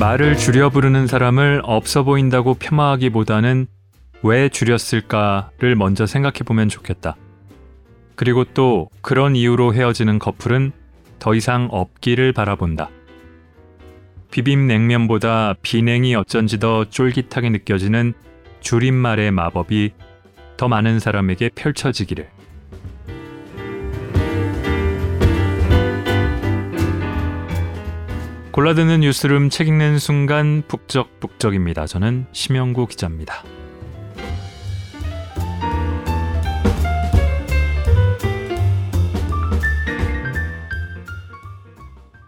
말을 줄여 부르는 사람을 없어 보인다고 폄하하기보다는 왜 줄였을까를 먼저 생각해 보면 좋겠다. 그리고 또 그런 이유로 헤어지는 커플은 더 이상 없기를 바라본다. 비빔냉면보다 비냉이 어쩐지 더 쫄깃하게 느껴지는 줄임말의 마법이 더 많은 사람에게 펼쳐지기를. 골라드는 뉴스룸 책 읽는 순간 북적북적입니다. 저는 심영구 기자입니다.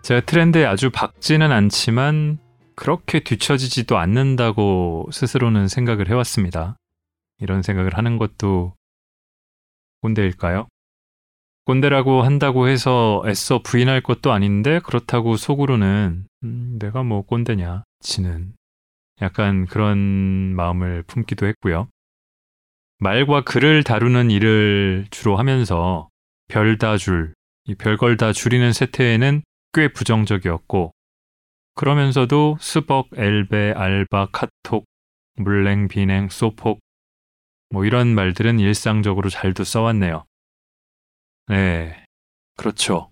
제가 트렌드에 아주 박지는 않지만 그렇게 뒤처지지도 않는다고 스스로는 생각을 해왔습니다. 이런 생각을 하는 것도 꼰대일까요? 꼰대라고 한다고 해서 애써 부인할 것도 아닌데 그렇다고 속으로는 음, 내가 뭐 꼰대냐 지는 약간 그런 마음을 품기도 했고요. 말과 글을 다루는 일을 주로 하면서 별다 줄, 이 별걸 다 줄이는 세태에는 꽤 부정적이었고 그러면서도 스벅, 엘베, 알바, 카톡, 물냉, 비냉, 소폭 뭐 이런 말들은 일상적으로 잘도 써왔네요. 네, 그렇죠.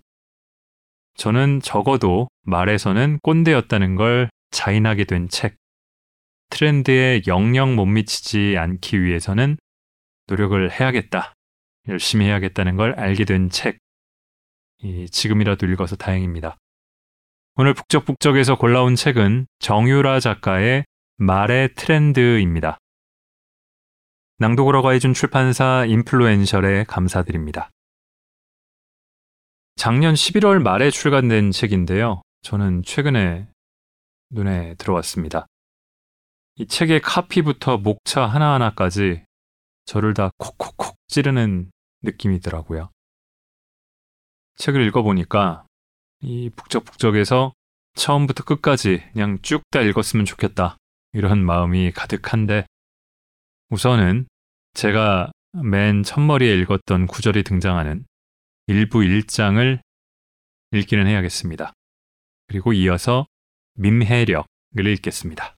저는 적어도 말에서는 꼰대였다는 걸 자인하게 된 책. 트렌드에 영영 못 미치지 않기 위해서는 노력을 해야겠다. 열심히 해야겠다는 걸 알게 된 책. 지금이라도 읽어서 다행입니다. 오늘 북적북적에서 골라온 책은 정유라 작가의 말의 트렌드입니다. 낭독을 허가해준 출판사 인플루엔셜에 감사드립니다. 작년 11월 말에 출간된 책인데요. 저는 최근에 눈에 들어왔습니다. 이 책의 카피부터 목차 하나하나까지 저를 다 콕콕콕 찌르는 느낌이더라고요. 책을 읽어보니까 이 북적북적에서 처음부터 끝까지 그냥 쭉 다 읽었으면 좋겠다. 이런 마음이 가득한데 우선은 제가 맨 첫머리에 읽었던 구절이 등장하는 일부 1장을 읽기는 해야겠습니다. 그리고 이어서 민해력을 읽겠습니다.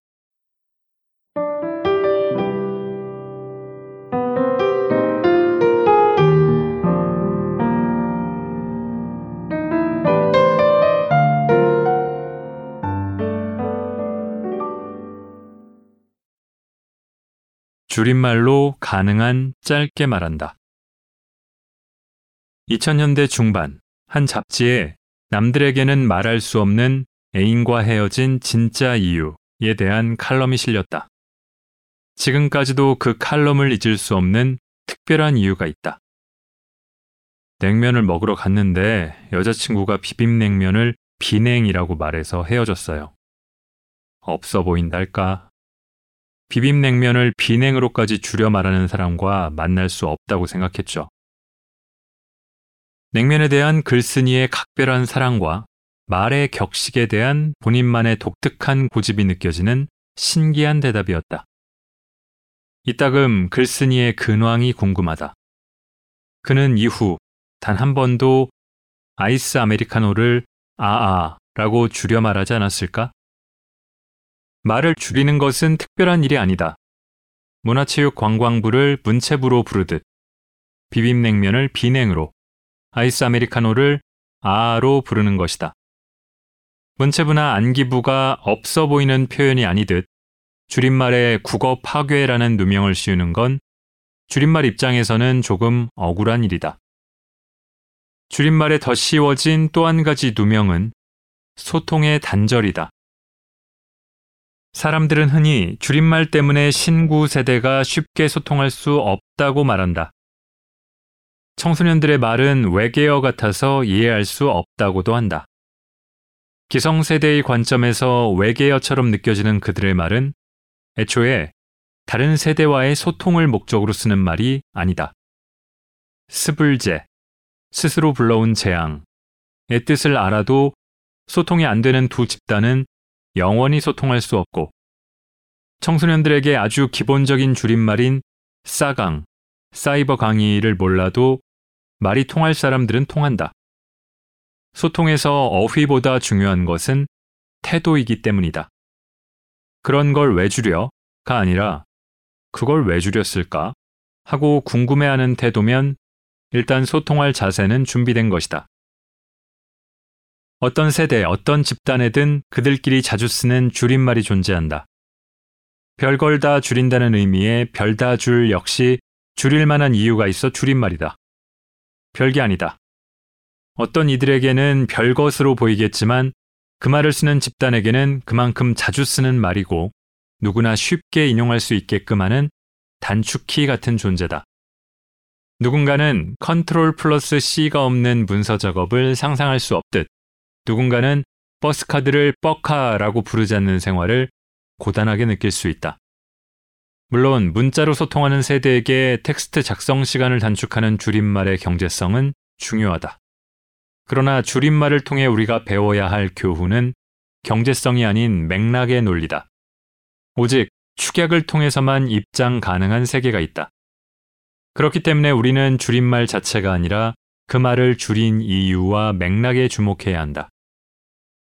줄임말로 가능한 짧게 말한다. 2000년대 중반 한 잡지에 남들에게는 말할 수 없는 애인과 헤어진 진짜 이유에 대한 칼럼이 실렸다. 지금까지도 그 칼럼을 잊을 수 없는 특별한 이유가 있다. 냉면을 먹으러 갔는데 여자친구가 비빔냉면을 비냉이라고 말해서 헤어졌어요. 없어 보인달까? 비빔냉면을 비냉으로까지 줄여 말하는 사람과 만날 수 없다고 생각했죠. 냉면에 대한 글쓴이의 각별한 사랑과 말의 격식에 대한 본인만의 독특한 고집이 느껴지는 신기한 대답이었다. 이따금 글쓴이의 근황이 궁금하다. 그는 이후 단 한 번도 아이스 아메리카노를 아아 라고 줄여 말하지 않았을까? 말을 줄이는 것은 특별한 일이 아니다. 문화체육 관광부를 문체부로 부르듯 비빔냉면을 비냉으로, 아이스 아메리카노를 아로 부르는 것이다. 문체부나 안기부가 없어 보이는 표현이 아니듯 줄임말에 국어 파괴라는 누명을 씌우는 건 줄임말 입장에서는 조금 억울한 일이다. 줄임말에 더 씌워진 또 한 가지 누명은 소통의 단절이다. 사람들은 흔히 줄임말 때문에 신구 세대가 쉽게 소통할 수 없다고 말한다. 청소년들의 말은 외계어 같아서 이해할 수 없다고도 한다. 기성세대의 관점에서 외계어처럼 느껴지는 그들의 말은 애초에 다른 세대와의 소통을 목적으로 쓰는 말이 아니다. 스불제, 스스로 불러온 재앙의 뜻을 알아도 소통이 안 되는 두 집단은 영원히 소통할 수 없고 청소년들에게 아주 기본적인 줄임말인 싸강, 사이버 강의를 몰라도 말이 통할 사람들은 통한다. 소통에서 어휘보다 중요한 것은 태도이기 때문이다. 그런 걸 왜 줄여가 아니라 그걸 왜 줄였을까 하고 궁금해하는 태도면 일단 소통할 자세는 준비된 것이다. 어떤 세대, 어떤 집단에든 그들끼리 자주 쓰는 줄임말이 존재한다. 별걸 다 줄인다는 의미의 별다줄 역시 줄일 만한 이유가 있어 줄임말이다. 별게 아니다. 어떤 이들에게는 별것으로 보이겠지만 그 말을 쓰는 집단에게는 그만큼 자주 쓰는 말이고 누구나 쉽게 인용할 수 있게끔 하는 단축키 같은 존재다. 누군가는 컨트롤 플러스 C가 없는 문서 작업을 상상할 수 없듯 누군가는 버스카드를 버카라고 부르지 않는 생활을 고단하게 느낄 수 있다. 물론 문자로 소통하는 세대에게 텍스트 작성 시간을 단축하는 줄임말의 경제성은 중요하다. 그러나 줄임말을 통해 우리가 배워야 할 교훈은 경제성이 아닌 맥락의 논리다. 오직 축약을 통해서만 입장 가능한 세계가 있다. 그렇기 때문에 우리는 줄임말 자체가 아니라 그 말을 줄인 이유와 맥락에 주목해야 한다.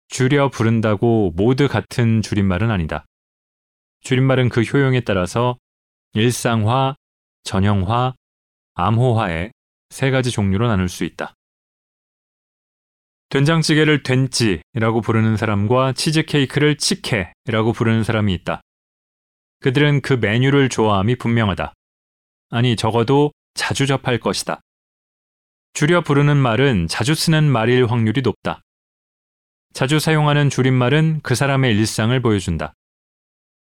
줄여 부른다고 모두 같은 줄임말은 아니다. 줄임말은 그 효용에 따라서 일상화, 전형화, 암호화의 세 가지 종류로 나눌 수 있다. 된장찌개를 된찌라고 부르는 사람과 치즈케이크를 치케라고 부르는 사람이 있다. 그들은 그 메뉴를 좋아함이 분명하다. 아니, 적어도 자주 접할 것이다. 줄여 부르는 말은 자주 쓰는 말일 확률이 높다. 자주 사용하는 줄임말은 그 사람의 일상을 보여준다.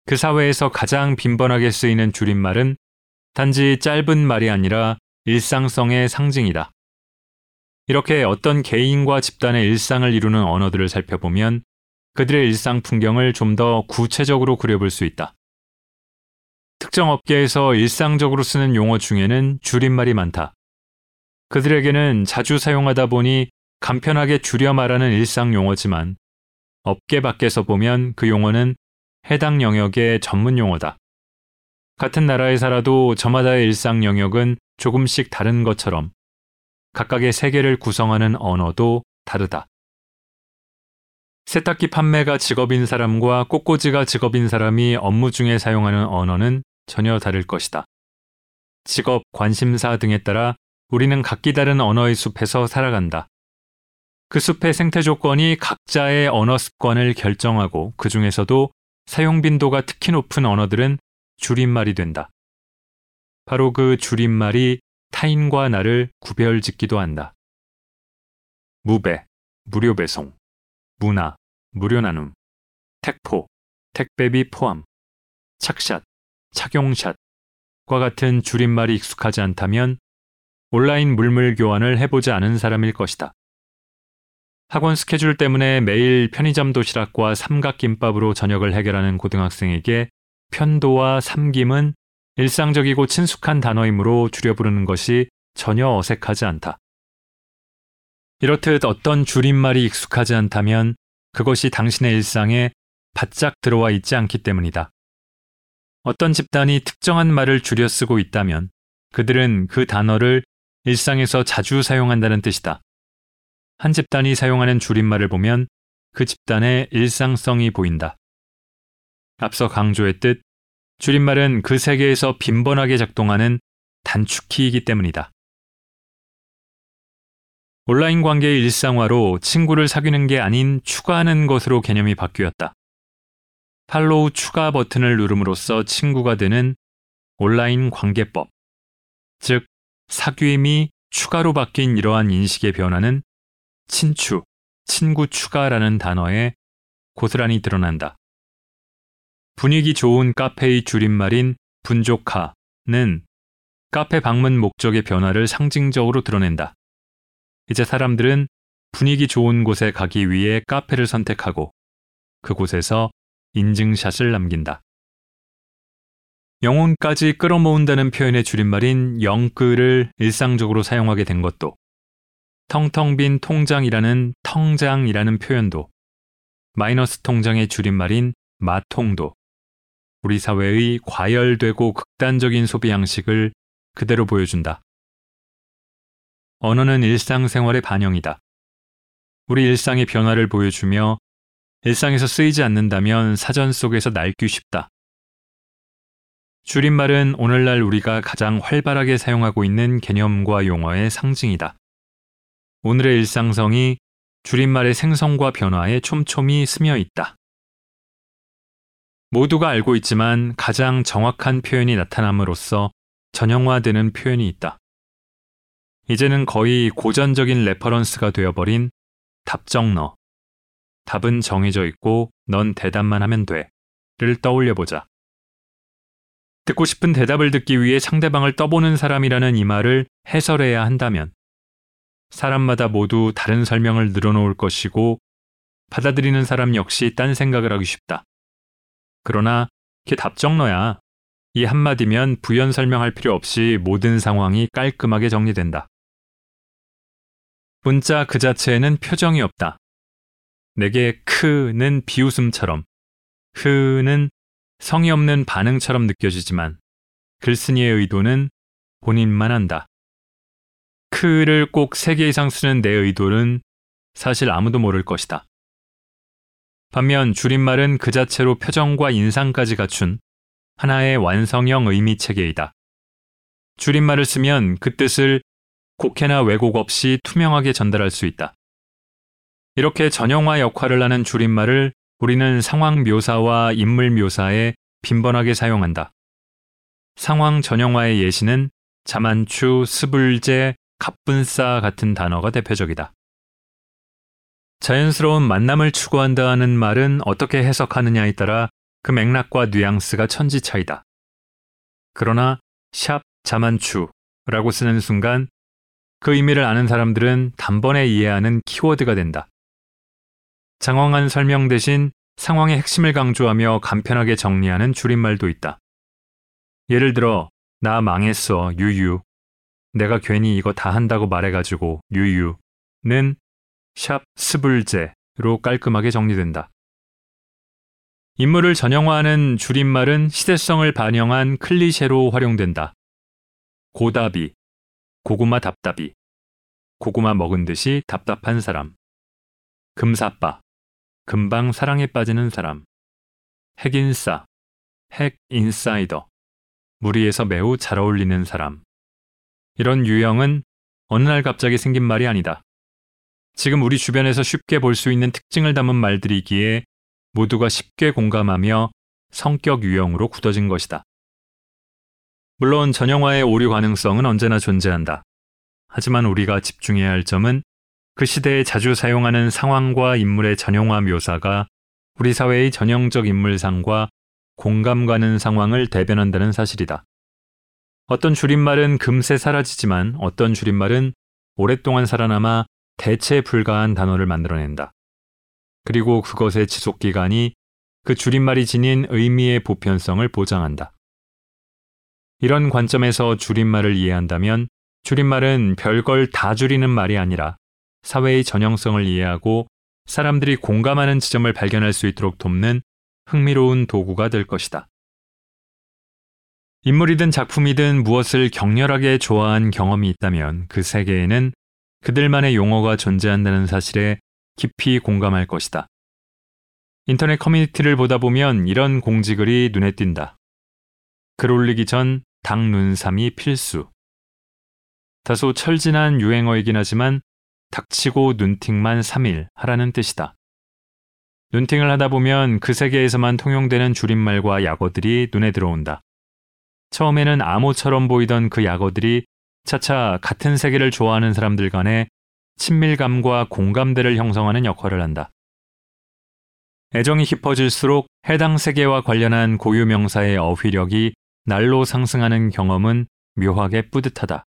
그 사회에서 가장 빈번하게 쓰이는 줄임말은 단지 짧은 말이 아니라 일상성의 상징이다. 이렇게 어떤 개인과 집단의 일상을 이루는 언어들을 살펴보면 그들의 일상 풍경을 좀 더 구체적으로 그려볼 수 있다. 특정 업계에서 일상적으로 쓰는 용어 중에는 줄임말이 많다. 그들에게는 자주 사용하다 보니 간편하게 줄여 말하는 일상 용어지만 업계 밖에서 보면 그 용어는 해당 영역의 전문 용어다. 같은 나라에 살아도 저마다의 일상 영역은 조금씩 다른 것처럼 각각의 세계를 구성하는 언어도 다르다. 세탁기 판매가 직업인 사람과 꽃꽂이가 직업인 사람이 업무 중에 사용하는 언어는 전혀 다를 것이다. 직업, 관심사 등에 따라 우리는 각기 다른 언어의 숲에서 살아간다. 그 숲의 생태 조건이 각자의 언어 습관을 결정하고 그 중에서도 사용 빈도가 특히 높은 언어들은 줄임말이 된다. 바로 그 줄임말이 타인과 나를 구별 짓기도 한다. 무배, 무료 배송, 문화, 무료 나눔, 택포, 택배비 포함, 착샷, 착용샷과 같은 줄임말이 익숙하지 않다면 온라인 물물 교환을 해보지 않은 사람일 것이다. 학원 스케줄 때문에 매일 편의점 도시락과 삼각김밥으로 저녁을 해결하는 고등학생에게 편도와 삼김은 일상적이고 친숙한 단어이므로 줄여 부르는 것이 전혀 어색하지 않다. 이렇듯 어떤 줄임말이 익숙하지 않다면 그것이 당신의 일상에 바짝 들어와 있지 않기 때문이다. 어떤 집단이 특정한 말을 줄여 쓰고 있다면 그들은 그 단어를 일상에서 자주 사용한다는 뜻이다. 한 집단이 사용하는 줄임말을 보면 그 집단의 일상성이 보인다. 앞서 강조했듯 줄임말은 그 세계에서 빈번하게 작동하는 단축키이기 때문이다. 온라인 관계의 일상화로 친구를 사귀는 게 아닌 추가하는 것으로 개념이 바뀌었다. 팔로우 추가 버튼을 누름으로써 친구가 되는 온라인 관계법. 즉, 사귀임이 추가로 바뀐 이러한 인식의 변화는 친추, 친구 추가라는 단어에 고스란히 드러난다. 분위기 좋은 카페의 줄임말인 분조카는 카페 방문 목적의 변화를 상징적으로 드러낸다. 이제 사람들은 분위기 좋은 곳에 가기 위해 카페를 선택하고 그곳에서 인증샷을 남긴다. 영혼까지 끌어모은다는 표현의 줄임말인 영끌을 일상적으로 사용하게 된 것도 텅텅 빈 통장이라는 텅장이라는 표현도 마이너스 통장의 줄임말인 마통도 우리 사회의 과열되고 극단적인 소비 양식을 그대로 보여준다. 언어는 일상생활의 반영이다. 우리 일상의 변화를 보여주며 일상에서 쓰이지 않는다면 사전 속에서 낡기 쉽다. 줄임말은 오늘날 우리가 가장 활발하게 사용하고 있는 개념과 용어의 상징이다. 오늘의 일상성이 줄임말의 생성과 변화에 촘촘히 스며 있다. 모두가 알고 있지만 가장 정확한 표현이 나타남으로써 전형화되는 표현이 있다. 이제는 거의 고전적인 reference가 되어버린 답정너. 답은 정해져 있고 넌 대답만 하면 돼. 를 떠올려 보자. 듣고 싶은 대답을 듣기 위해 상대방을 떠보는 사람이라는 이 말을 해설해야 한다면 사람마다 모두 다른 설명을 늘어놓을 것이고 받아들이는 사람 역시 딴 생각을 하기 쉽다. 그러나 걔 답정너야. 이 한마디면 부연 설명할 필요 없이 모든 상황이 깔끔하게 정리된다. 문자 그 자체에는 표정이 없다. 내게 크는 비웃음처럼, 흐는 성의 없는 반응처럼 느껴지지만 글쓴이의 의도는 본인만 한다. 크를 꼭세개 이상 쓰는 내 의도는 사실 아무도 모를 것이다. 반면 줄임말은 그 자체로 표정과 인상까지 갖춘 하나의 완성형 의미 체계이다. 줄임말을 쓰면 그 뜻을 곡해나 왜곡 없이 투명하게 전달할 수 있다. 이렇게 전형화 역할을 하는 줄임말을 우리는 상황 묘사와 인물 묘사에 빈번하게 사용한다. 상황 전형화의 예시는 자만추, 스불제, 갑분싸 같은 단어가 대표적이다. 자연스러운 만남을 추구한다는 말은 어떻게 해석하느냐에 따라 그 맥락과 뉘앙스가 천지 차이다. 그러나 샵 자만추라고 쓰는 순간 그 의미를 아는 사람들은 단번에 이해하는 키워드가 된다. 장황한 설명 대신 상황의 핵심을 강조하며 간편하게 정리하는 줄임말도 있다. 예를 들어, 나 망했어, 유유. 내가 괜히 이거 다 한다고 말해가지고, 유유는 샵 스불제로 깔끔하게 정리된다. 인물을 전형화하는 줄임말은 시대성을 반영한 클리셰로 활용된다. 고답이, 고구마 답답이, 고구마 먹은 듯이 답답한 사람, 금사빠, 금방 사랑에 빠지는 사람, 핵인싸, 핵 인사이더, 무리에서 매우 잘 어울리는 사람. 이런 유형은 어느 날 갑자기 생긴 말이 아니다. 지금 우리 주변에서 쉽게 볼 수 있는 특징을 담은 말들이기에 모두가 쉽게 공감하며 성격 유형으로 굳어진 것이다. 물론 전형화의 오류 가능성은 언제나 존재한다. 하지만 우리가 집중해야 할 점은 그 시대에 자주 사용하는 상황과 인물의 전형화 묘사가 우리 사회의 전형적 인물상과 공감 가는 상황을 대변한다는 사실이다. 어떤 줄임말은 금세 사라지지만 어떤 줄임말은 오랫동안 살아남아 대체 불가한 단어를 만들어낸다. 그리고 그것의 지속 기간이 그 줄임말이 지닌 의미의 보편성을 보장한다. 이런 관점에서 줄임말을 이해한다면 줄임말은 별걸 다 줄이는 말이 아니라 사회의 전형성을 이해하고 사람들이 공감하는 지점을 발견할 수 있도록 돕는 흥미로운 도구가 될 것이다. 인물이든 작품이든 무엇을 격렬하게 좋아한 경험이 있다면 그 세계에는 그들만의 용어가 존재한다는 사실에 깊이 공감할 것이다. 인터넷 커뮤니티를 보다 보면 이런 공지글이 눈에 띈다. 글 올리기 전 닭 눈삼이 필수. 다소 철진한 유행어이긴 하지만 닥치고 눈팅만 3일 하라는 뜻이다. 눈팅을 하다 보면 그 세계에서만 통용되는 줄임말과 약어들이 눈에 들어온다. 처음에는 암호처럼 보이던 그 약어들이 차차 같은 세계를 좋아하는 사람들 간의 친밀감과 공감대를 형성하는 역할을 한다. 애정이 깊어질수록 해당 세계와 관련한 고유 명사의 어휘력이 날로 상승하는 경험은 묘하게 뿌듯하다.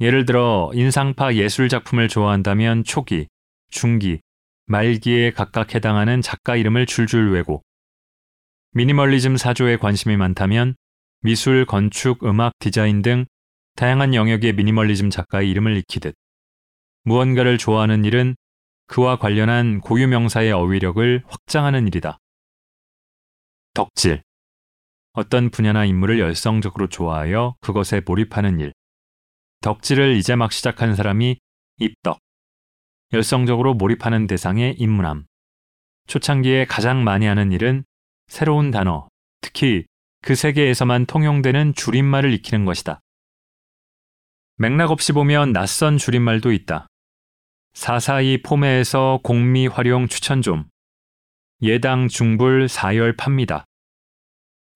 예를 들어 인상파 예술 작품을 좋아한다면 초기, 중기, 말기에 각각 해당하는 작가 이름을 줄줄 외고 미니멀리즘 사조에 관심이 많다면 미술, 건축, 음악, 디자인 등 다양한 영역의 미니멀리즘 작가의 이름을 익히듯 무언가를 좋아하는 일은 그와 관련한 고유 명사의 어휘력을 확장하는 일이다. 덕질. 어떤 분야나 인물을 열성적으로 좋아하여 그것에 몰입하는 일. 덕질을 이제 막 시작한 사람이 입덕, 열성적으로 몰입하는 대상의 입문함. 초창기에 가장 많이 하는 일은 새로운 단어, 특히 그 세계에서만 통용되는 줄임말을 익히는 것이다. 맥락 없이 보면 낯선 줄임말도 있다. 442 포매에서 공미 활용 추천 좀. 예당 중불 사열 팝니다.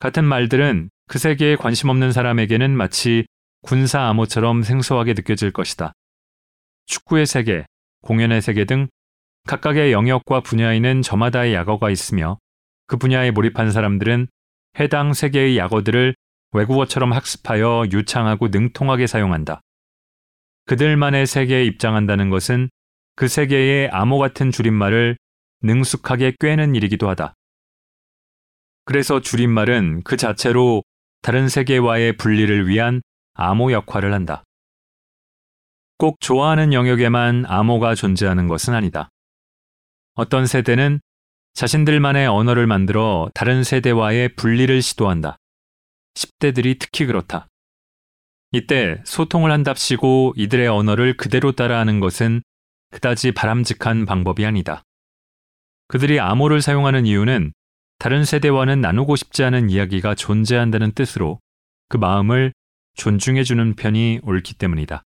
같은 말들은 그 세계에 관심 없는 사람에게는 마치 군사 암호처럼 생소하게 느껴질 것이다. 축구의 세계, 공연의 세계 등 각각의 영역과 분야에는 저마다의 약어가 있으며 그 분야에 몰입한 사람들은 해당 세계의 약어들을 외국어처럼 학습하여 유창하고 능통하게 사용한다. 그들만의 세계에 입장한다는 것은 그 세계의 암호 같은 줄임말을 능숙하게 꿰는 일이기도 하다. 그래서 줄임말은 그 자체로 다른 세계와의 분리를 위한 암호 역할을 한다. 꼭 좋아하는 영역에만 암호가 존재하는 것은 아니다. 어떤 세대는 자신들만의 언어를 만들어 다른 세대와의 분리를 시도한다. 10대들이 특히 그렇다. 이때 소통을 한답시고 이들의 언어를 그대로 따라하는 것은 그다지 바람직한 방법이 아니다. 그들이 암호를 사용하는 이유는 다른 세대와는 나누고 싶지 않은 이야기가 존재한다는 뜻으로 그 마음을 존중해주는 편이 옳기 때문이다.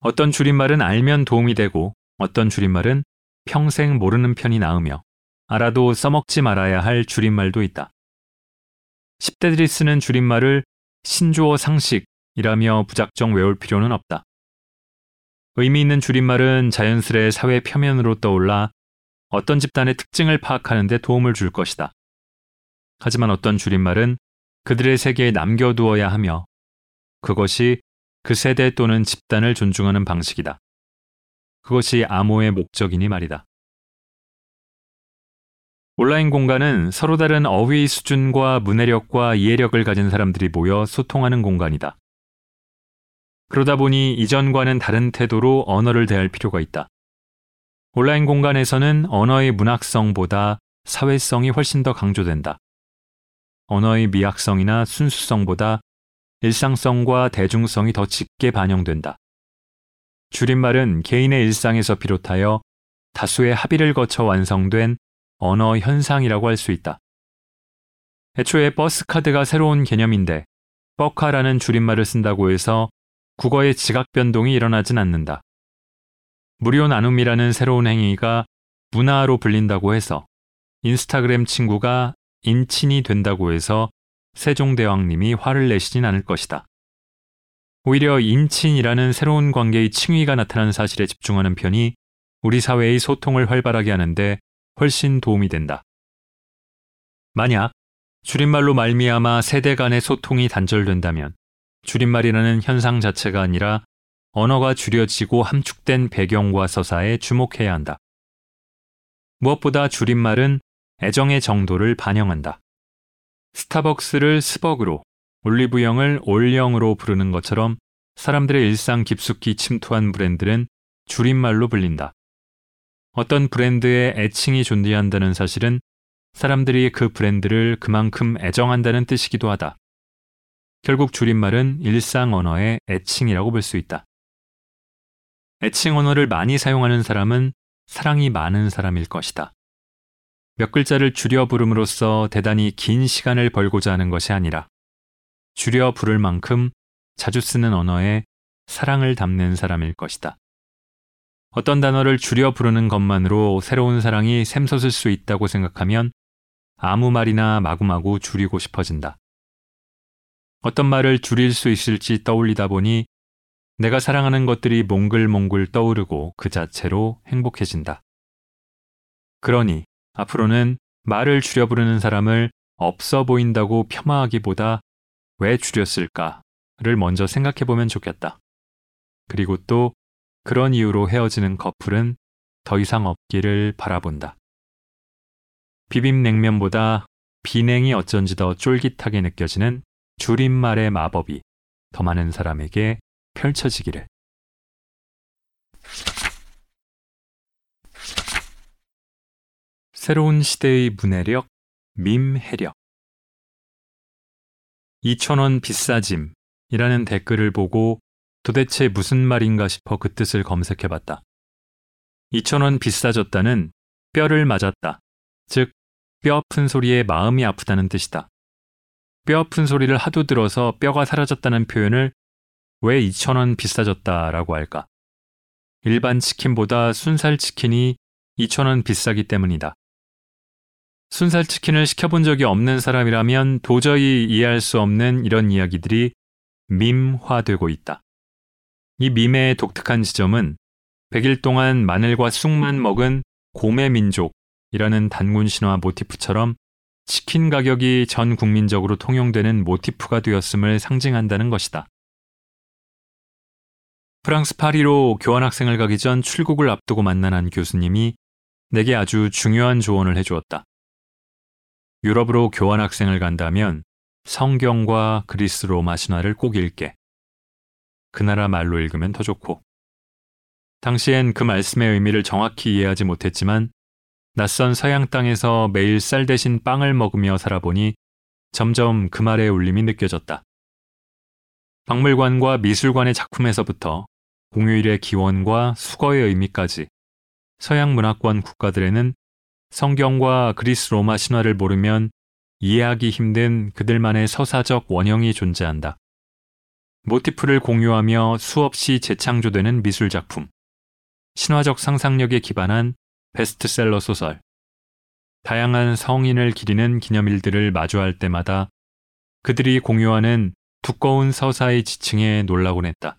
어떤 줄임말은 알면 도움이 되고 어떤 줄임말은 평생 모르는 편이 나으며 알아도 써먹지 말아야 할 줄임말도 있다. 10대들이 쓰는 줄임말을 신조어 상식이라며 부작정 외울 필요는 없다. 의미 있는 줄임말은 자연스레 사회 표면으로 떠올라 어떤 집단의 특징을 파악하는 데 도움을 줄 것이다. 하지만 어떤 줄임말은 그들의 세계에 남겨두어야 하며 그것이 그 세대 또는 집단을 존중하는 방식이다. 그것이 암호의 목적이니 말이다. 온라인 공간은 서로 다른 어휘 수준과 문해력과 이해력을 가진 사람들이 모여 소통하는 공간이다. 그러다 보니 이전과는 다른 태도로 언어를 대할 필요가 있다. 온라인 공간에서는 언어의 문학성보다 사회성이 훨씬 더 강조된다. 언어의 미학성이나 순수성보다 일상성과 대중성이 더 짙게 반영된다. 줄임말은 개인의 일상에서 비롯하여 다수의 합의를 거쳐 완성된 언어 현상이라고 할 수 있다. 애초에 버스카드가 새로운 개념인데 뻐카라는 줄임말을 쓴다고 해서 국어의 지각 변동이 일어나진 않는다. 무료 나눔이라는 새로운 행위가 문화로 불린다고 해서 인스타그램 친구가 인친이 된다고 해서 세종대왕님이 화를 내시진 않을 것이다. 오히려 인친이라는 새로운 관계의 칭의가 나타난 사실에 집중하는 편이 우리 사회의 소통을 활발하게 하는데 훨씬 도움이 된다. 만약 줄임말로 말미암아 세대 간의 소통이 단절된다면 줄임말이라는 현상 자체가 아니라 언어가 줄여지고 함축된 배경과 서사에 주목해야 한다. 무엇보다 줄임말은 애정의 정도를 반영한다. 스타벅스를 스벅으로, 올리브영을 올영으로 부르는 것처럼 사람들의 일상 깊숙이 침투한 브랜드는 줄임말로 불린다. 어떤 브랜드의 애칭이 존재한다는 사실은 사람들이 그 브랜드를 그만큼 애정한다는 뜻이기도 하다. 결국 줄임말은 일상 언어의 애칭이라고 볼 수 있다. 애칭 언어를 많이 사용하는 사람은 사랑이 많은 사람일 것이다. 몇 글자를 줄여 부름으로써 대단히 긴 시간을 벌고자 하는 것이 아니라 줄여 부를 만큼 자주 쓰는 언어에 사랑을 담는 사람일 것이다. 어떤 단어를 줄여 부르는 것만으로 새로운 사랑이 샘솟을 수 있다고 생각하면 아무 말이나 마구마구 줄이고 싶어진다. 어떤 말을 줄일 수 있을지 떠올리다 보니 내가 사랑하는 것들이 몽글몽글 떠오르고 그 자체로 행복해진다. 그러니 앞으로는 말을 줄여 부르는 사람을 없어 보인다고 폄하하기보다 왜 줄였을까를 먼저 생각해 보면 좋겠다. 그리고 또 그런 이유로 헤어지는 커플은 더 이상 없기를 바라본다. 비빔냉면보다 비냉이 어쩐지 더 쫄깃하게 느껴지는 줄임말의 마법이 더 많은 사람에게 펼쳐지기를. 새로운 시대의 문해력, 밈해력. 2천원 비싸짐이라는 댓글을 보고 도대체 무슨 말인가 싶어 그 뜻을 검색해 봤다. 2천원 비싸졌다는 뼈를 맞았다. 즉, 뼈 아픈 소리에 마음이 아프다는 뜻이다. 뼈 아픈 소리를 하도 들어서 뼈가 사라졌다는 표현을 왜 2,000원 비싸졌다라고 할까? 일반 치킨보다 순살 치킨이 2,000원 비싸기 때문이다. 순살 치킨을 시켜본 적이 없는 사람이라면 도저히 이해할 수 없는 이런 이야기들이 밈화되고 있다. 이 밈의 독특한 지점은 100일 동안 마늘과 쑥만 먹은 고매 민족이라는 단군 신화 모티프처럼 치킨 가격이 전 국민적으로 통용되는 모티프가 되었음을 상징한다는 것이다. 프랑스 파리로 교환학생을 가기 전 출국을 앞두고 만난 한 교수님이 내게 아주 중요한 조언을 해주었다. 유럽으로 교환학생을 간다면 성경과 그리스 로마 신화를 꼭 읽게. 그 나라 말로 읽으면 더 좋고. 당시엔 그 말씀의 의미를 정확히 이해하지 못했지만 낯선 서양 땅에서 매일 쌀 대신 빵을 먹으며 살아보니 점점 그 말의 울림이 느껴졌다. 박물관과 미술관의 작품에서부터 공휴일의 기원과 수거의 의미까지 서양 문화권 국가들에는 성경과 그리스 로마 신화를 모르면 이해하기 힘든 그들만의 서사적 원형이 존재한다. 모티프를 공유하며 수없이 재창조되는 미술 작품, 신화적 상상력에 기반한 베스트셀러 소설, 다양한 성인을 기리는 기념일들을 마주할 때마다 그들이 공유하는 두꺼운 서사의 지층에 놀라곤 했다.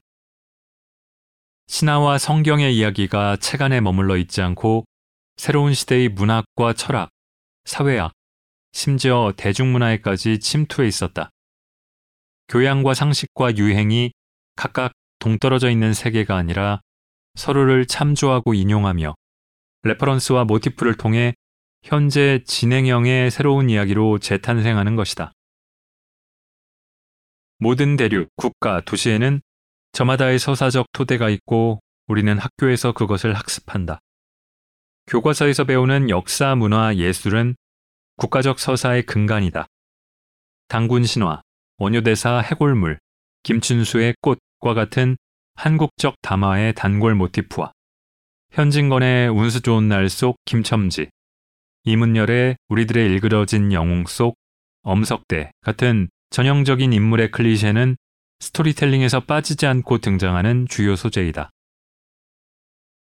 신화와 성경의 이야기가 책 안에 머물러 있지 않고 새로운 시대의 문학과 철학, 사회학, 심지어 대중문화에까지 침투해 있었다. 교양과 상식과 유행이 각각 동떨어져 있는 세계가 아니라 서로를 참조하고 인용하며 reference와 모티프를 통해 현재 진행형의 새로운 이야기로 재탄생하는 것이다. 모든 대륙, 국가, 도시에는 저마다의 서사적 토대가 있고 우리는 학교에서 그것을 학습한다. 교과서에서 배우는 역사, 문화, 예술은 국가적 서사의 근간이다. 당군 신화, 원효대사 해골물, 김춘수의 꽃과 같은 한국적 담화의 단골 모티프와 현진건의 운수 좋은 날 속 김첨지, 이문열의 우리들의 일그러진 영웅 속 엄석대 같은 전형적인 인물의 클리셰는 스토리텔링에서 빠지지 않고 등장하는 주요 소재이다.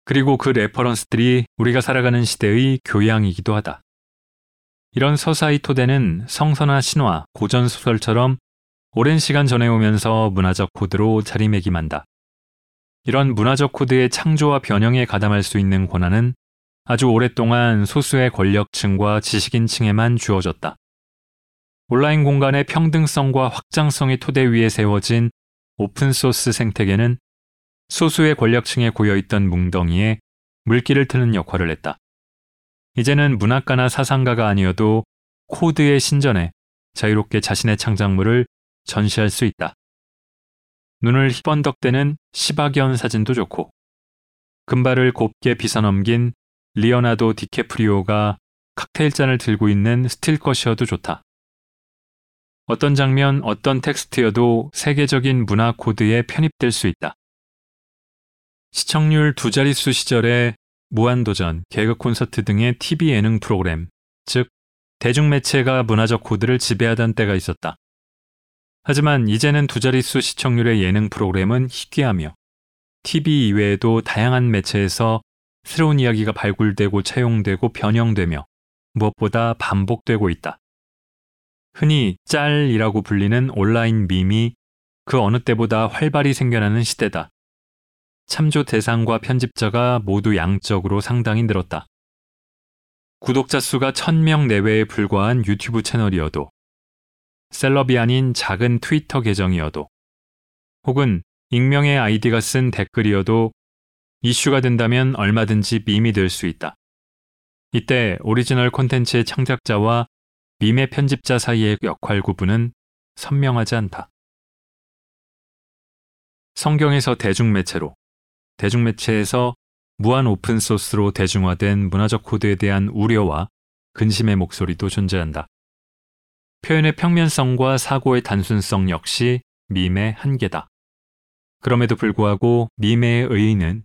그리고 그 reference들이 우리가 살아가는 시대의 교양이기도 하다. 이런 서사의 토대는 성서나 신화, 고전소설처럼 오랜 시간 전해오면서 문화적 코드로 자리매김한다. 이런 문화적 코드의 창조와 변형에 가담할 수 있는 권한은 아주 오랫동안 소수의 권력층과 지식인층에만 주어졌다. 온라인 공간의 평등성과 확장성의 토대 위에 세워진 open source 생태계는 소수의 권력층에 고여있던 웅덩이에 물길을 트는 역할을 했다. 이제는 문학가나 사상가가 아니어도 코드의 신전에 자유롭게 자신의 창작물을 전시할 수 있다. 눈을 희번덕대는 시바견 사진도 좋고 금발을 곱게 빗어넘긴 리어나도 디캐프리오가 칵테일 잔을 들고 있는 스틸컷이어도 좋다. 어떤 장면, 어떤 텍스트여도 세계적인 문화 코드에 편입될 수 있다. 시청률 두 자릿수 시절에 무한도전, 개그 콘서트 등의 TV 예능 프로그램, 즉 대중매체가 문화적 코드를 지배하던 때가 있었다. 하지만 이제는 두 자릿수 시청률의 예능 프로그램은 희귀하며 TV 이외에도 다양한 매체에서 새로운 이야기가 발굴되고 채용되고 변형되며 무엇보다 반복되고 있다. 흔히 짤이라고 불리는 온라인 밈이 그 어느 때보다 활발히 생겨나는 시대다. 참조 대상과 편집자가 모두 양적으로 상당히 늘었다. 구독자 수가 1000명 내외에 불과한 유튜브 채널이어도, 셀럽이 아닌 작은 트위터 계정이어도, 혹은 익명의 아이디가 쓴 댓글이어도 이슈가 된다면 얼마든지 밈이 될 수 있다. 이때 오리지널 콘텐츠의 창작자와 밈의 편집자 사이의 역할 구분은 선명하지 않다. 성경에서 대중매체로, 대중매체에서 무한 오픈소스로 대중화된 문화적 코드에 대한 우려와 근심의 목소리도 존재한다. 표현의 평면성과 사고의 단순성 역시 밈의 한계다. 그럼에도 불구하고 밈의 의의는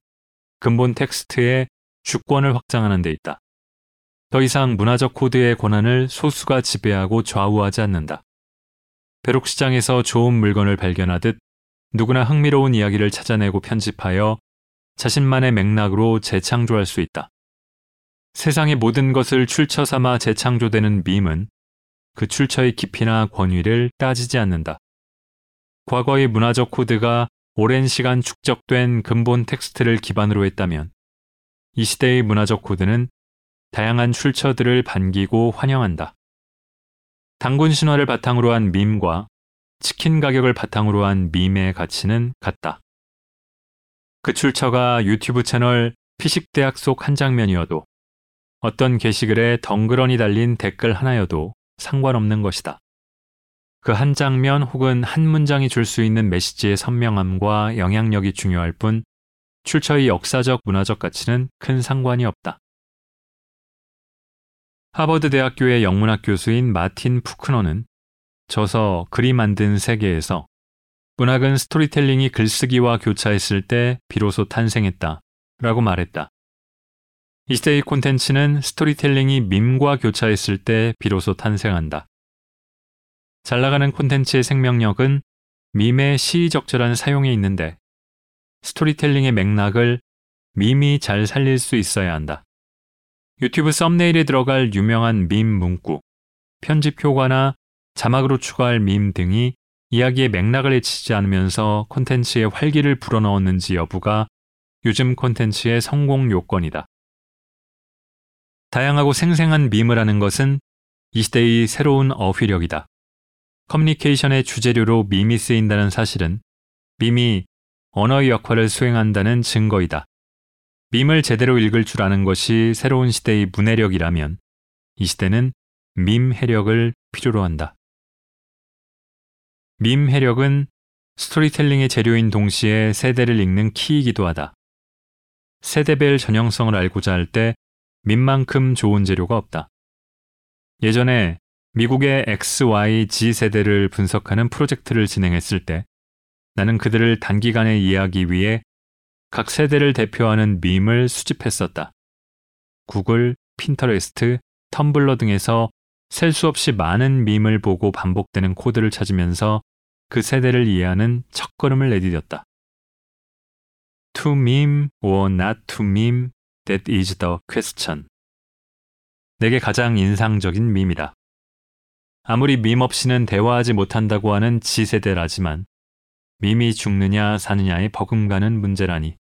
근본 텍스트의 주권을 확장하는 데 있다. 더 이상 문화적 코드의 권한을 소수가 지배하고 좌우하지 않는다. 벼룩 시장에서 좋은 물건을 발견하듯 누구나 흥미로운 이야기를 찾아내고 편집하여 자신만의 맥락으로 재창조할 수 있다. 세상의 모든 것을 출처 삼아 재창조되는 밈은 그 출처의 깊이나 권위를 따지지 않는다. 과거의 문화적 코드가 오랜 시간 축적된 근본 텍스트를 기반으로 했다면 이 시대의 문화적 코드는 다양한 출처들을 반기고 환영한다. 당군 신화를 바탕으로 한 밈과 치킨 가격을 바탕으로 한 밈의 가치는 같다. 그 출처가 유튜브 채널 피식대학 속 한 장면이어도 어떤 게시글에 덩그러니 달린 댓글 하나여도 상관없는 것이다. 그 한 장면 혹은 한 문장이 줄 수 있는 메시지의 선명함과 영향력이 중요할 뿐 출처의 역사적 문화적 가치는 큰 상관이 없다. 하버드 대학교의 영문학 교수인 마틴 푸크너는 저서 글이 만든 세계에서 문학은 스토리텔링이 글쓰기와 교차했을 때 비로소 탄생했다. 라고 말했다. 이 시대의 콘텐츠는 스토리텔링이 밈과 교차했을 때 비로소 탄생한다. 잘 나가는 콘텐츠의 생명력은 밈의 시의적절한 사용에 있는데 스토리텔링의 맥락을 밈이 잘 살릴 수 있어야 한다. 유튜브 썸네일에 들어갈 유명한 밈 문구, 편집 효과나 자막으로 추가할 밈 등이 이야기의 맥락을 해치지 않으면서 콘텐츠에 활기를 불어넣었는지 여부가 요즘 콘텐츠의 성공 요건이다. 다양하고 생생한 밈을 하는 것은 이 시대의 새로운 어휘력이다. 커뮤니케이션의 주재료로 밈이 쓰인다는 사실은 밈이 언어의 역할을 수행한다는 증거이다. 밈을 제대로 읽을 줄 아는 것이 새로운 시대의 문해력이라면 이 시대는 밈 해력을 필요로 한다. 밈 해력은 스토리텔링의 재료인 동시에 세대를 읽는 키이기도 하다. 세대별 전형성을 알고자 할 때 밈만큼 좋은 재료가 없다. 예전에 미국의 X, Y, Z 세대를 분석하는 프로젝트를 진행했을 때 나는 그들을 단기간에 이해하기 위해 각 세대를 대표하는 밈을 수집했었다. 구글, 핀터레스트, 텀블러 등에서 셀 수 없이 많은 밈을 보고 반복되는 코드를 찾으면서 그 세대를 이해하는 첫걸음을 내디뎠다. To meme or not to meme, that is the question. 내게 가장 인상적인 밈이다. 아무리 밈 없이는 대화하지 못한다고 하는 지세대라지만 밈이 죽느냐 사느냐의 버금가는 문제라니.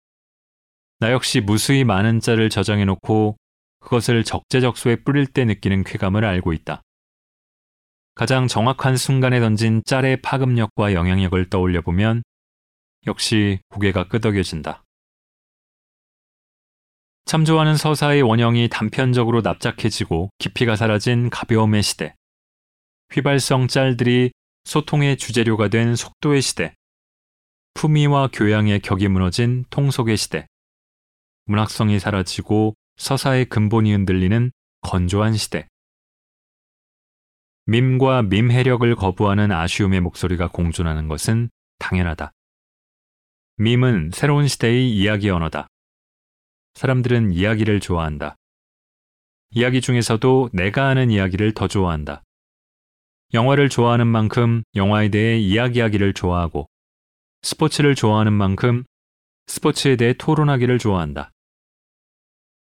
나 역시 무수히 많은 짤을 저장해놓고 그것을 적재적소에 뿌릴 때 느끼는 쾌감을 알고 있다. 가장 정확한 순간에 던진 짤의 파급력과 영향력을 떠올려 보면 역시 고개가 끄덕여진다. 참 좋아하는 서사의 원형이 단편적으로 납작해지고 깊이가 사라진 가벼움의 시대. 휘발성 짤들이 소통의 주재료가 된 속도의 시대. 품위와 교양의 격이 무너진 통속의 시대. 문학성이 사라지고 서사의 근본이 흔들리는 건조한 시대. 밈과 밈 해력을 거부하는 아쉬움의 목소리가 공존하는 것은 당연하다. 밈은 새로운 시대의 이야기 언어다. 사람들은 이야기를 좋아한다. 이야기 중에서도 내가 아는 이야기를 더 좋아한다. 영화를 좋아하는 만큼 영화에 대해 이야기하기를 좋아하고 스포츠를 좋아하는 만큼 스포츠에 대해 토론하기를 좋아한다.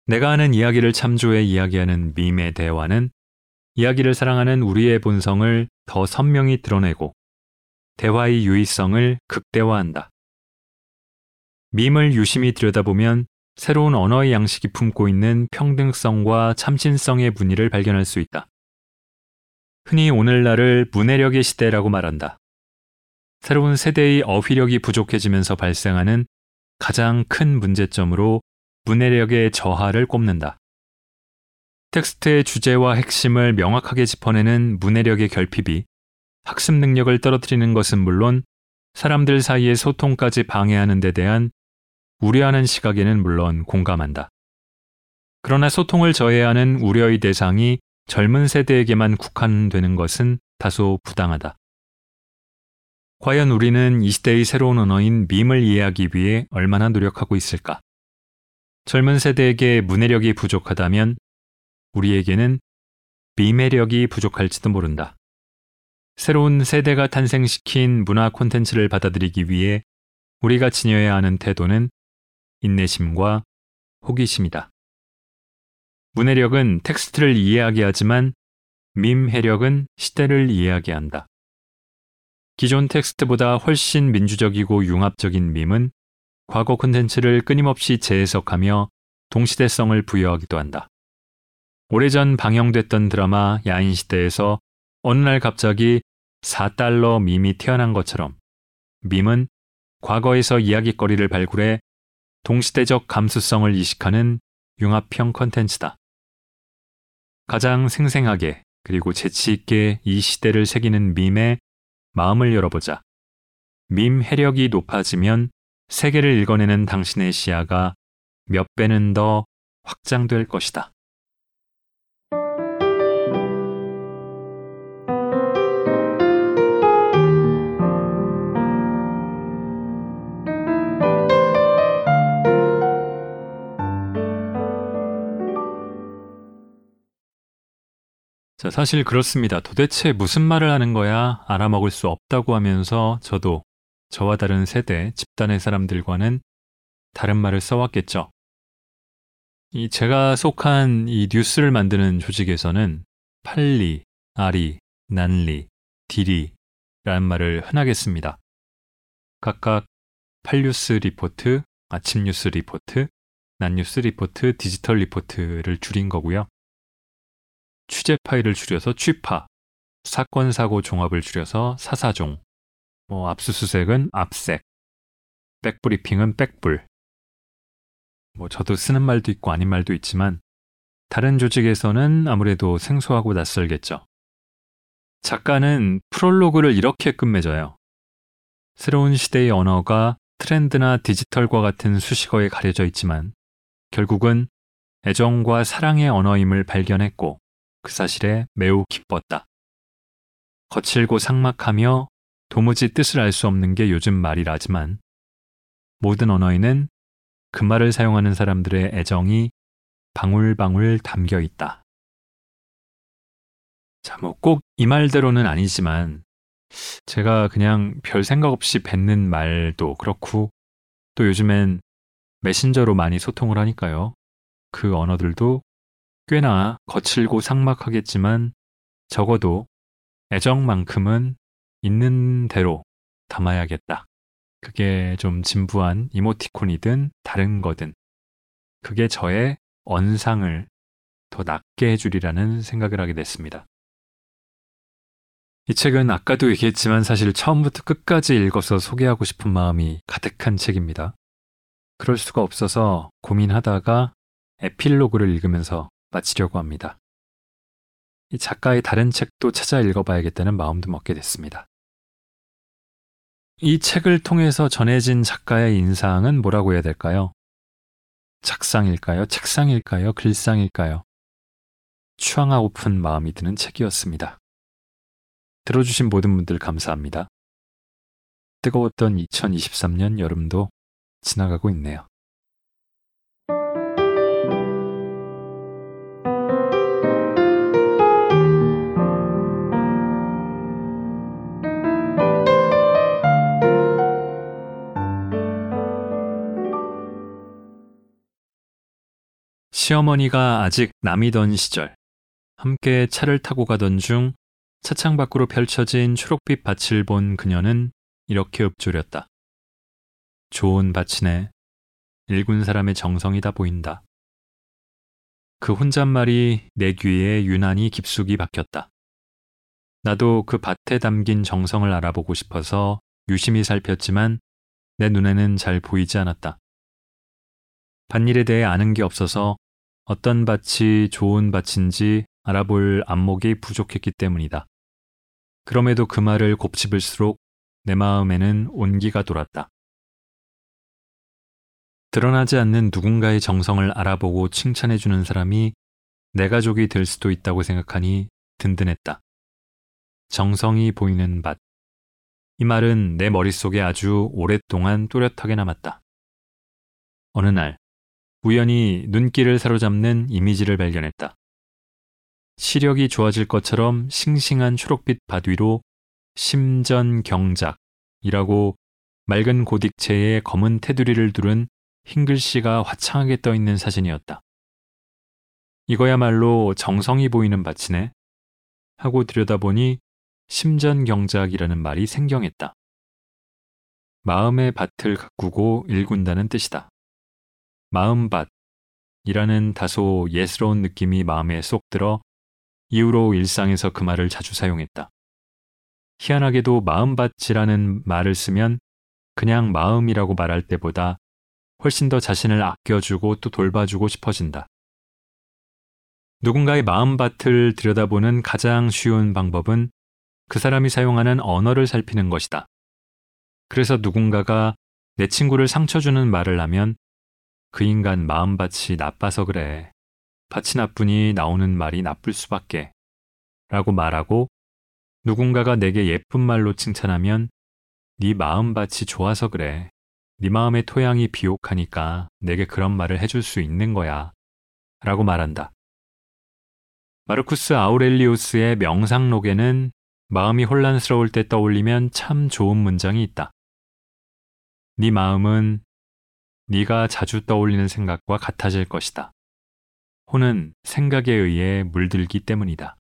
내가 아는 이야기를 참조해 이야기하는 밈의 대화는 이야기를 사랑하는 우리의 본성을 더 선명히 드러내고 대화의 유의성을 극대화한다. 밈을 유심히 들여다보면 새로운 언어의 양식이 품고 있는 평등성과 참신성의 분위를 발견할 수 있다. 흔히 오늘날을 문해력의 시대라고 말한다. 새로운 세대의 어휘력이 부족해지면서 발생하는 가장 큰 문제점으로 문해력의 저하를 꼽는다. 텍스트의 주제와 핵심을 명확하게 짚어내는 문해력의 결핍이 학습 능력을 떨어뜨리는 것은 물론 사람들 사이의 소통까지 방해하는 데 대한 우려하는 시각에는 물론 공감한다. 그러나 소통을 저해하는 우려의 대상이 젊은 세대에게만 국한되는 것은 다소 부당하다. 과연 우리는 이 시대의 새로운 언어인 밈을 이해하기 위해 얼마나 노력하고 있을까? 젊은 세대에게 문해력이 부족하다면 우리에게는 미매력이 부족할지도 모른다. 새로운 세대가 탄생시킨 문화 콘텐츠를 받아들이기 위해 우리가 지녀야 하는 태도는 인내심과 호기심이다. 문해력은 텍스트를 이해하게 하지만 밈해력은 시대를 이해하게 한다. 기존 텍스트보다 훨씬 민주적이고 융합적인 밈은 과거 콘텐츠를 끊임없이 재해석하며 동시대성을 부여하기도 한다. 오래전 방영됐던 드라마 야인시대에서 어느 날 갑자기 4달러 밈이 태어난 것처럼 밈은 과거에서 이야기거리를 발굴해 동시대적 감수성을 이식하는 융합형 컨텐츠다. 가장 생생하게 그리고 재치있게 이 시대를 새기는 밈에 마음을 열어보자. 밈 해력이 높아지면 세계를 읽어내는 당신의 시야가 몇 배는 더 확장될 것이다. 자, 사실 그렇습니다. 도대체 무슨 말을 하는 거야 알아먹을 수 없다고 하면서 저도 저와 다른 세대, 집단의 사람들과는 다른 말을 써왔겠죠. 이 제가 속한 이 뉴스를 만드는 조직에서는 팔리, 아리, 낮리, 디리라는 말을 흔하게 씁니다. 각각 팔뉴스 리포트, 아침 뉴스 리포트, 낮뉴스 리포트, 디지털 리포트를 줄인 거고요. 취재 파일을 줄여서 취파, 사건 사고 종합을 줄여서 사사종, 뭐 압수수색은 압색, 백브리핑은 백불. 뭐 저도 쓰는 말도 있고 아닌 말도 있지만 다른 조직에서는 아무래도 생소하고 낯설겠죠. 작가는 프롤로그를 이렇게 끝맺어요. 새로운 시대의 언어가 트렌드나 디지털과 같은 수식어에 가려져 있지만 결국은 애정과 사랑의 언어임을 발견했고 그 사실에 매우 기뻤다. 거칠고 삭막하며 도무지 뜻을 알 수 없는 게 요즘 말이라지만 모든 언어에는 그 말을 사용하는 사람들의 애정이 방울방울 담겨 있다. 자, 뭐 꼭 이 말대로는 아니지만 제가 그냥 별 생각 없이 뱉는 말도 그렇고 또 요즘엔 메신저로 많이 소통을 하니까요. 그 언어들도 꽤나 거칠고 삭막하겠지만 적어도 애정만큼은 있는 대로 담아야겠다. 그게 좀 진부한 이모티콘이든 다른 거든 그게 저의 언상을 더 낮게 해주리라는 생각을 하게 됐습니다. 이 책은 아까도 얘기했지만 사실 처음부터 끝까지 읽어서 소개하고 싶은 마음이 가득한 책입니다. 그럴 수가 없어서 고민하다가 에필로그를 읽으면서 마치려고 합니다. 이 작가의 다른 책도 찾아 읽어봐야겠다는 마음도 먹게 됐습니다. 이 책을 통해서 전해진 작가의 인상은 뭐라고 해야 될까요? 작상일까요? 책상일까요? 글상일까요? 추앙하고픈 마음이 드는 책이었습니다. 들어주신 모든 분들 감사합니다. 뜨거웠던 2023년 여름도 지나가고 있네요. 시어머니가 아직 남이던 시절, 함께 차를 타고 가던 중 차창 밖으로 펼쳐진 초록빛 밭을 본 그녀는 이렇게 읊조렸다. 좋은 밭이네. 일군 사람의 정성이다 보인다. 그 혼잣말이 내 귀에 유난히 깊숙이 박혔다. 나도 그 밭에 담긴 정성을 알아보고 싶어서 유심히 살폈지만 내 눈에는 잘 보이지 않았다. 밭일에 대해 아는 게 없어서 어떤 밭이 좋은 밭인지 알아볼 안목이 부족했기 때문이다. 그럼에도 그 말을 곱씹을수록 내 마음에는 온기가 돌았다. 드러나지 않는 누군가의 정성을 알아보고 칭찬해주는 사람이 내 가족이 될 수도 있다고 생각하니 든든했다. 정성이 보이는 밭. 이 말은 내 머릿속에 아주 오랫동안 또렷하게 남았다. 어느 날, 우연히 눈길을 사로잡는 이미지를 발견했다. 시력이 좋아질 것처럼 싱싱한 초록빛 밭 위로 심전경작이라고 맑은 고딕체에 검은 테두리를 두른 흰 글씨가 화창하게 떠 있는 사진이었다. 이거야말로 정성이 보이는 밭이네. 하고 들여다보니 심전경작이라는 말이 생경했다. 마음의 밭을 가꾸고 일군다는 뜻이다. 마음밭이라는 다소 예스러운 느낌이 마음에 쏙 들어 이후로 일상에서 그 말을 자주 사용했다. 희한하게도 마음밭이라는 말을 쓰면 그냥 마음이라고 말할 때보다 훨씬 더 자신을 아껴주고 또 돌봐주고 싶어진다. 누군가의 마음밭을 들여다보는 가장 쉬운 방법은 그 사람이 사용하는 언어를 살피는 것이다. 그래서 누군가가 내 친구를 상처 주는 말을 하면 그 인간 마음밭이 나빠서 그래. 밭이 나쁘니 나오는 말이 나쁠 수밖에. 라고 말하고 누군가가 내게 예쁜 말로 칭찬하면 네 마음밭이 좋아서 그래. 네 마음의 토양이 비옥하니까 내게 그런 말을 해줄 수 있는 거야. 라고 말한다. 마르쿠스 아우렐리우스의 명상록에는 마음이 혼란스러울 때 떠올리면 참 좋은 문장이 있다. 네 마음은 네가 자주 떠올리는 생각과 같아질 것이다. 혼은 생각에 의해 물들기 때문이다.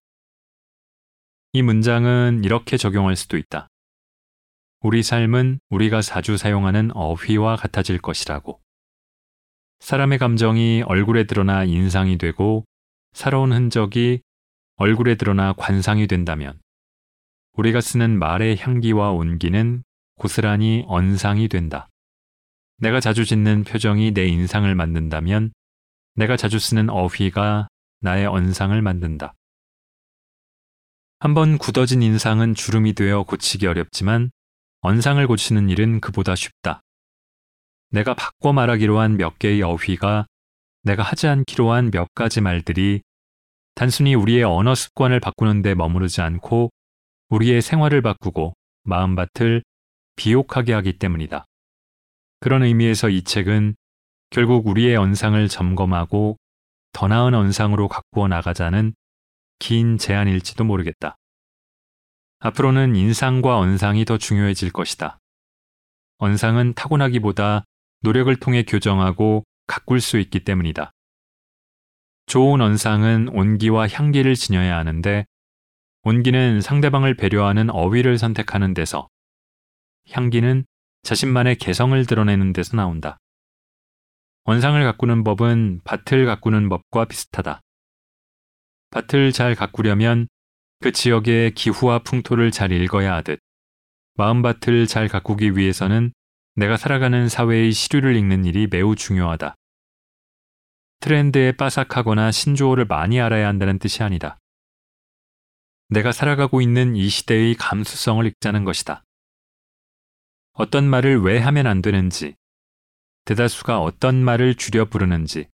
이 문장은 이렇게 적용할 수도 있다. 우리 삶은 우리가 자주 사용하는 어휘와 같아질 것이라고. 사람의 감정이 얼굴에 드러나 인상이 되고 살아온 흔적이 얼굴에 드러나 관상이 된다면 우리가 쓰는 말의 향기와 온기는 고스란히 언상이 된다. 내가 자주 짓는 표정이 내 인상을 만든다면 내가 자주 쓰는 어휘가 나의 언상을 만든다. 한번 굳어진 인상은 주름이 되어 고치기 어렵지만 언상을 고치는 일은 그보다 쉽다. 내가 바꿔 말하기로 한 몇 개의 어휘가 내가 하지 않기로 한 몇 가지 말들이 단순히 우리의 언어 습관을 바꾸는 데 머무르지 않고 우리의 생활을 바꾸고 마음밭을 비옥하게 하기 때문이다. 그런 의미에서 이 책은 결국 우리의 언상을 점검하고 더 나은 언상으로 가꾸어 나가자는 긴 제안일지도 모르겠다. 앞으로는 인상과 언상이 더 중요해질 것이다. 언상은 타고나기보다 노력을 통해 교정하고 가꿀 수 있기 때문이다. 좋은 언상은 온기와 향기를 지녀야 하는데 온기는 상대방을 배려하는 어휘를 선택하는 데서 향기는 자신만의 개성을 드러내는 데서 나온다. 원상을 가꾸는 법은 밭을 가꾸는 법과 비슷하다. 밭을 잘 가꾸려면 그 지역의 기후와 풍토를 잘 읽어야 하듯 마음밭을 잘 가꾸기 위해서는 내가 살아가는 사회의 시류를 읽는 일이 매우 중요하다. 트렌드에 빠삭하거나 신조어를 많이 알아야 한다는 뜻이 아니다. 내가 살아가고 있는 이 시대의 감수성을 읽자는 것이다. 어떤 말을 왜 하면 안 되는지, 대다수가 어떤 말을 줄여 부르는지,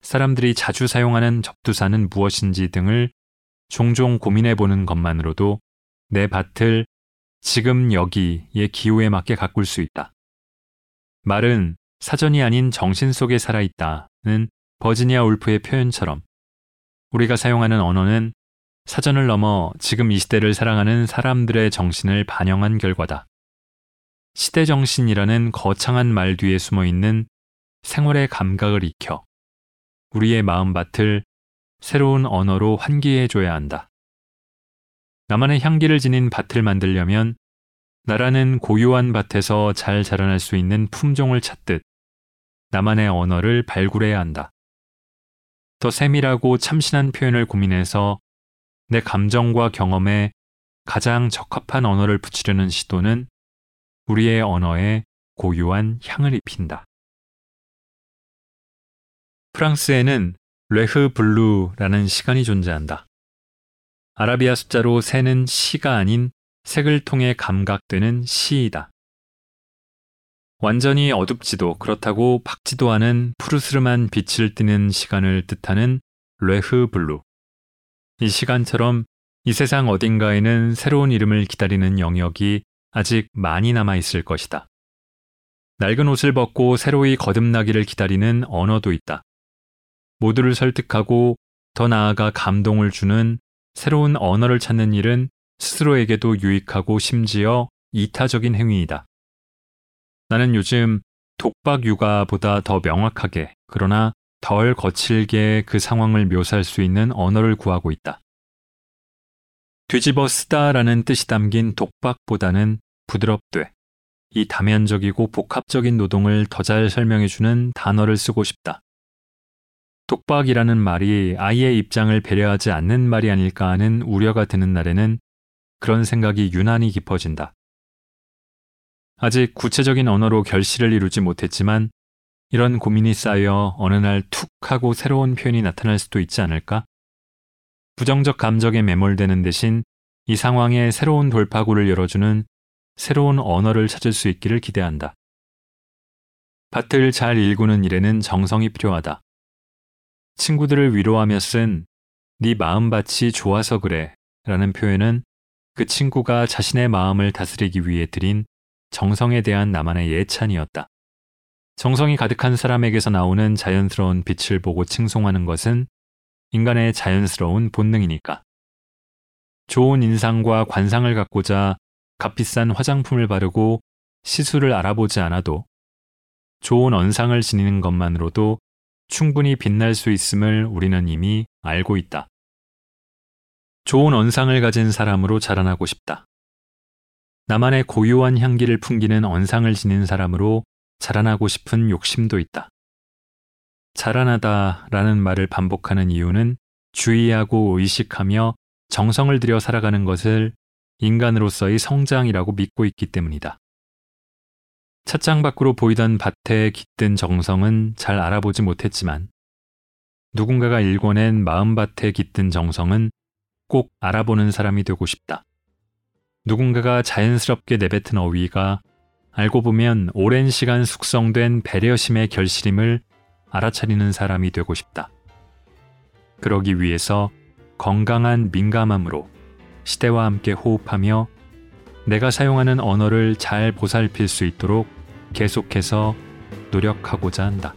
사람들이 자주 사용하는 접두사는 무엇인지 등을 종종 고민해 보는 것만으로도 내 밭을 지금 여기의 기후에 맞게 가꿀 수 있다. 말은 사전이 아닌 정신 속에 살아있다는 버지니아 울프의 표현처럼 우리가 사용하는 언어는 사전을 넘어 지금 이 시대를 사랑하는 사람들의 정신을 반영한 결과다. 시대 정신이라는 거창한 말 뒤에 숨어 있는 생활의 감각을 익혀 우리의 마음밭을 새로운 언어로 환기해줘야 한다. 나만의 향기를 지닌 밭을 만들려면 나라는 고유한 밭에서 잘 자라날 수 있는 품종을 찾듯 나만의 언어를 발굴해야 한다. 더 세밀하고 참신한 표현을 고민해서 내 감정과 경험에 가장 적합한 언어를 붙이려는 시도는 우리의 언어에 고유한 향을 입힌다. 프랑스에는 l'heure bleue라는 시간이 존재한다. 아라비아 숫자로 세는 시가 아닌 색을 통해 감각되는 시이다. 완전히 어둡지도 그렇다고 밝지도 않은 푸르스름한 빛을 띠는 시간을 뜻하는 l'heure bleue. 이 시간처럼 이 세상 어딘가에는 새로운 이름을 기다리는 영역이 아직 많이 남아 있을 것이다. 낡은 옷을 벗고 새로이 거듭나기를 기다리는 언어도 있다. 모두를 설득하고 더 나아가 감동을 주는 새로운 언어를 찾는 일은 스스로에게도 유익하고 심지어 이타적인 행위이다. 나는 요즘 독박 육아보다 더 명확하게 그러나 덜 거칠게 그 상황을 묘사할 수 있는 언어를 구하고 있다. 뒤집어 쓰다라는 뜻이 담긴 독박보다는 부드럽되 이 다면적이고 복합적인 노동을 더 잘 설명해주는 단어를 쓰고 싶다. 독박이라는 말이 아이의 입장을 배려하지 않는 말이 아닐까 하는 우려가 드는 날에는 그런 생각이 유난히 깊어진다. 아직 구체적인 언어로 결실을 이루지 못했지만 이런 고민이 쌓여 어느 날 툭 하고 새로운 표현이 나타날 수도 있지 않을까? 부정적 감정에 매몰되는 대신 이 상황에 새로운 돌파구를 열어주는 새로운 언어를 찾을 수 있기를 기대한다. 밭을 잘 일구는 일에는 정성이 필요하다. 친구들을 위로하며 쓴 네 마음밭이 좋아서 그래 라는 표현은 그 친구가 자신의 마음을 다스리기 위해 드린 정성에 대한 나만의 예찬이었다. 정성이 가득한 사람에게서 나오는 자연스러운 빛을 보고 칭송하는 것은 인간의 자연스러운 본능이니까. 좋은 인상과 관상을 갖고자 값비싼 화장품을 바르고 시술을 알아보지 않아도 좋은 언상을 지니는 것만으로도 충분히 빛날 수 있음을 우리는 이미 알고 있다. 좋은 언상을 가진 사람으로 자라나고 싶다. 나만의 고유한 향기를 풍기는 언상을 지닌 사람으로 자라나고 싶은 욕심도 있다. 자라나다 라는 말을 반복하는 이유는 주의하고 의식하며 정성을 들여 살아가는 것을 인간으로서의 성장이라고 믿고 있기 때문이다. 찻장 밖으로 보이던 밭에 깃든 정성은 잘 알아보지 못했지만 누군가가 일궈낸 마음밭에 깃든 정성은 꼭 알아보는 사람이 되고 싶다. 누군가가 자연스럽게 내뱉은 어휘가 알고 보면 오랜 시간 숙성된 배려심의 결실임을 알아차리는 사람이 되고 싶다. 그러기 위해서 건강한 민감함으로 시대와 함께 호흡하며 내가 사용하는 언어를 잘 보살필 수 있도록 계속해서 노력하고자 한다.